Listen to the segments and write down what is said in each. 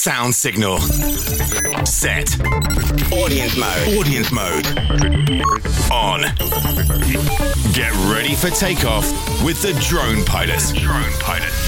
Sound signal. Set. Audience mode. Audience mode. On. Get ready for takeoff with the drone pilot. The Drone Pilot.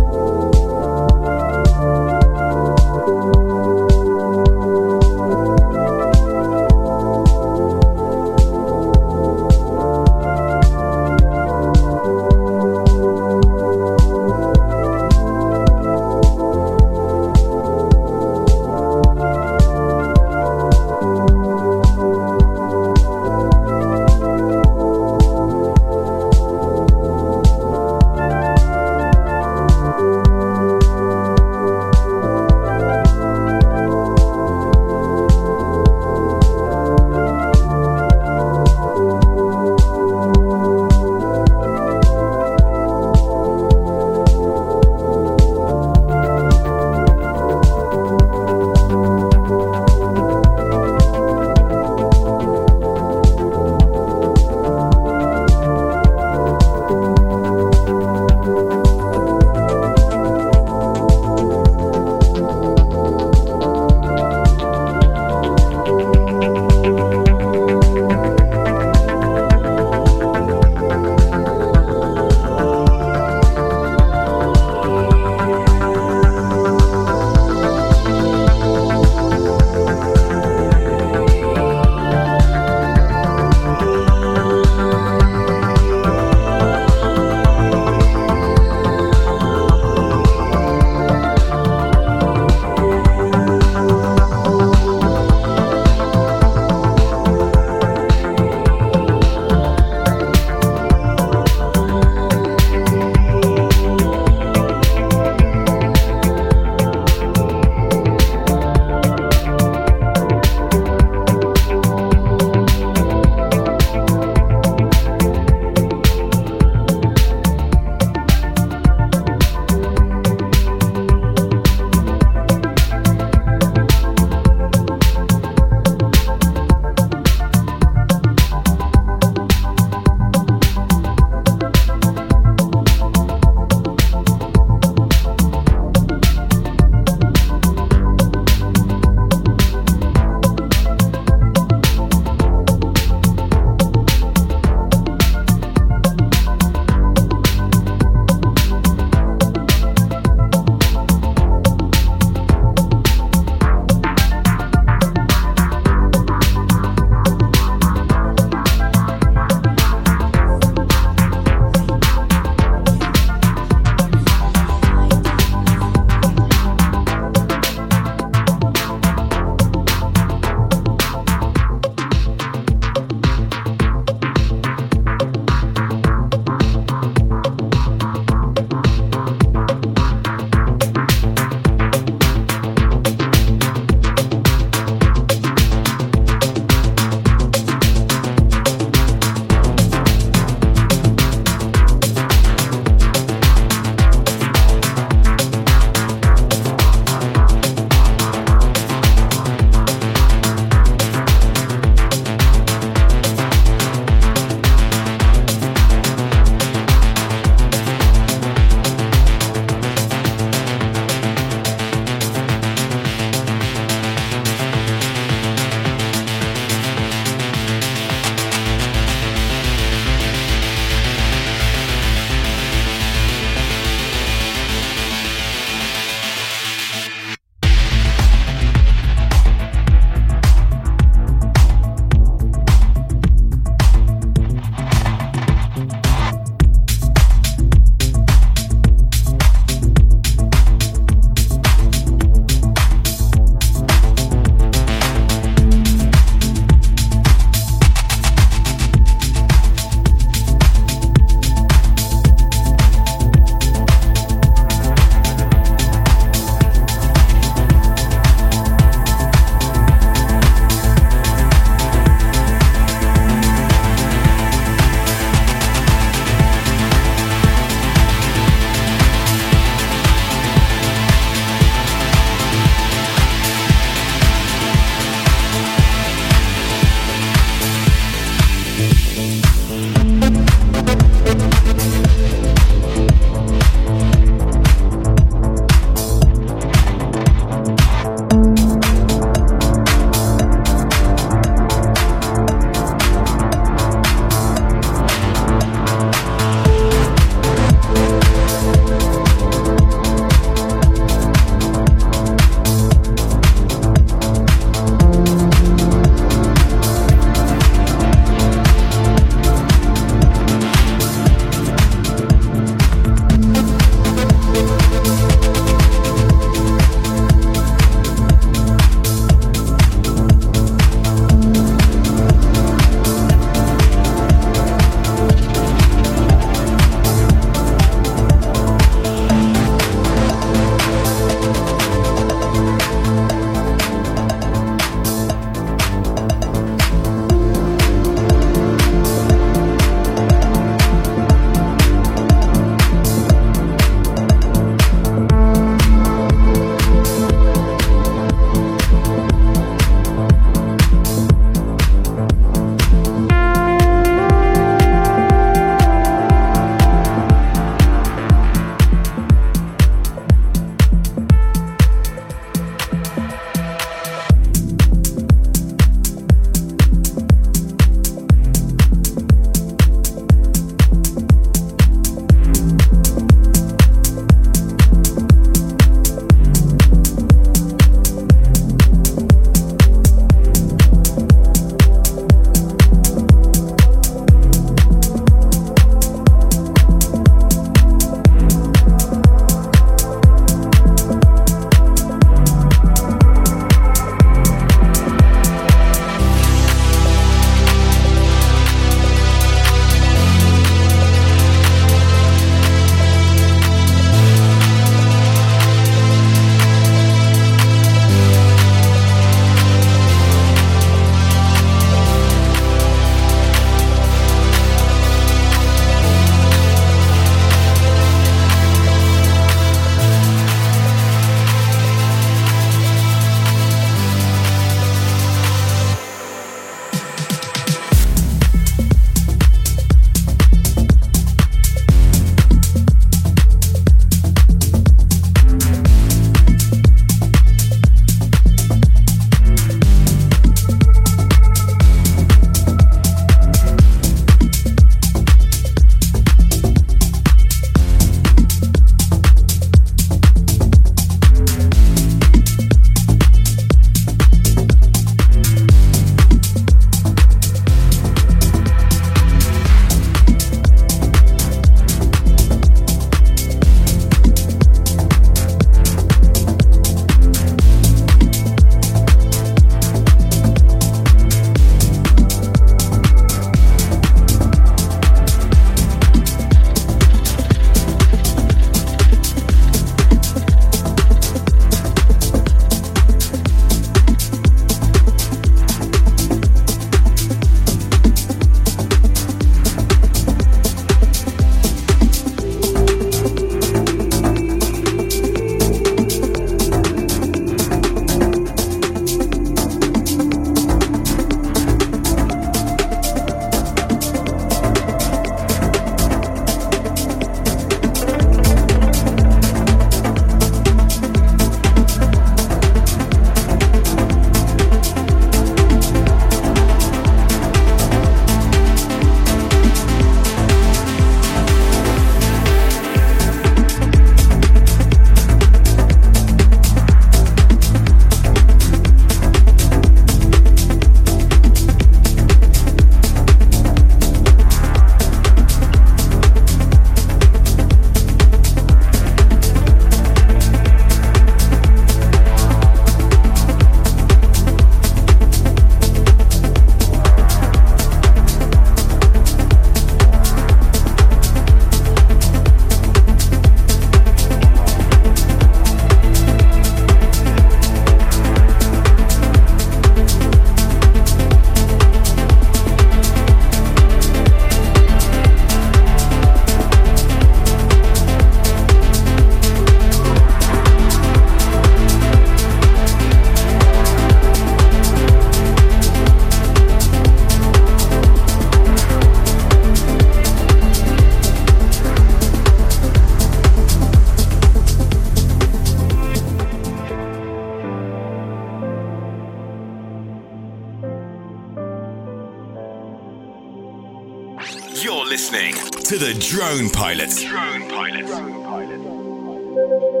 Drone Pilot. Drone Pilot.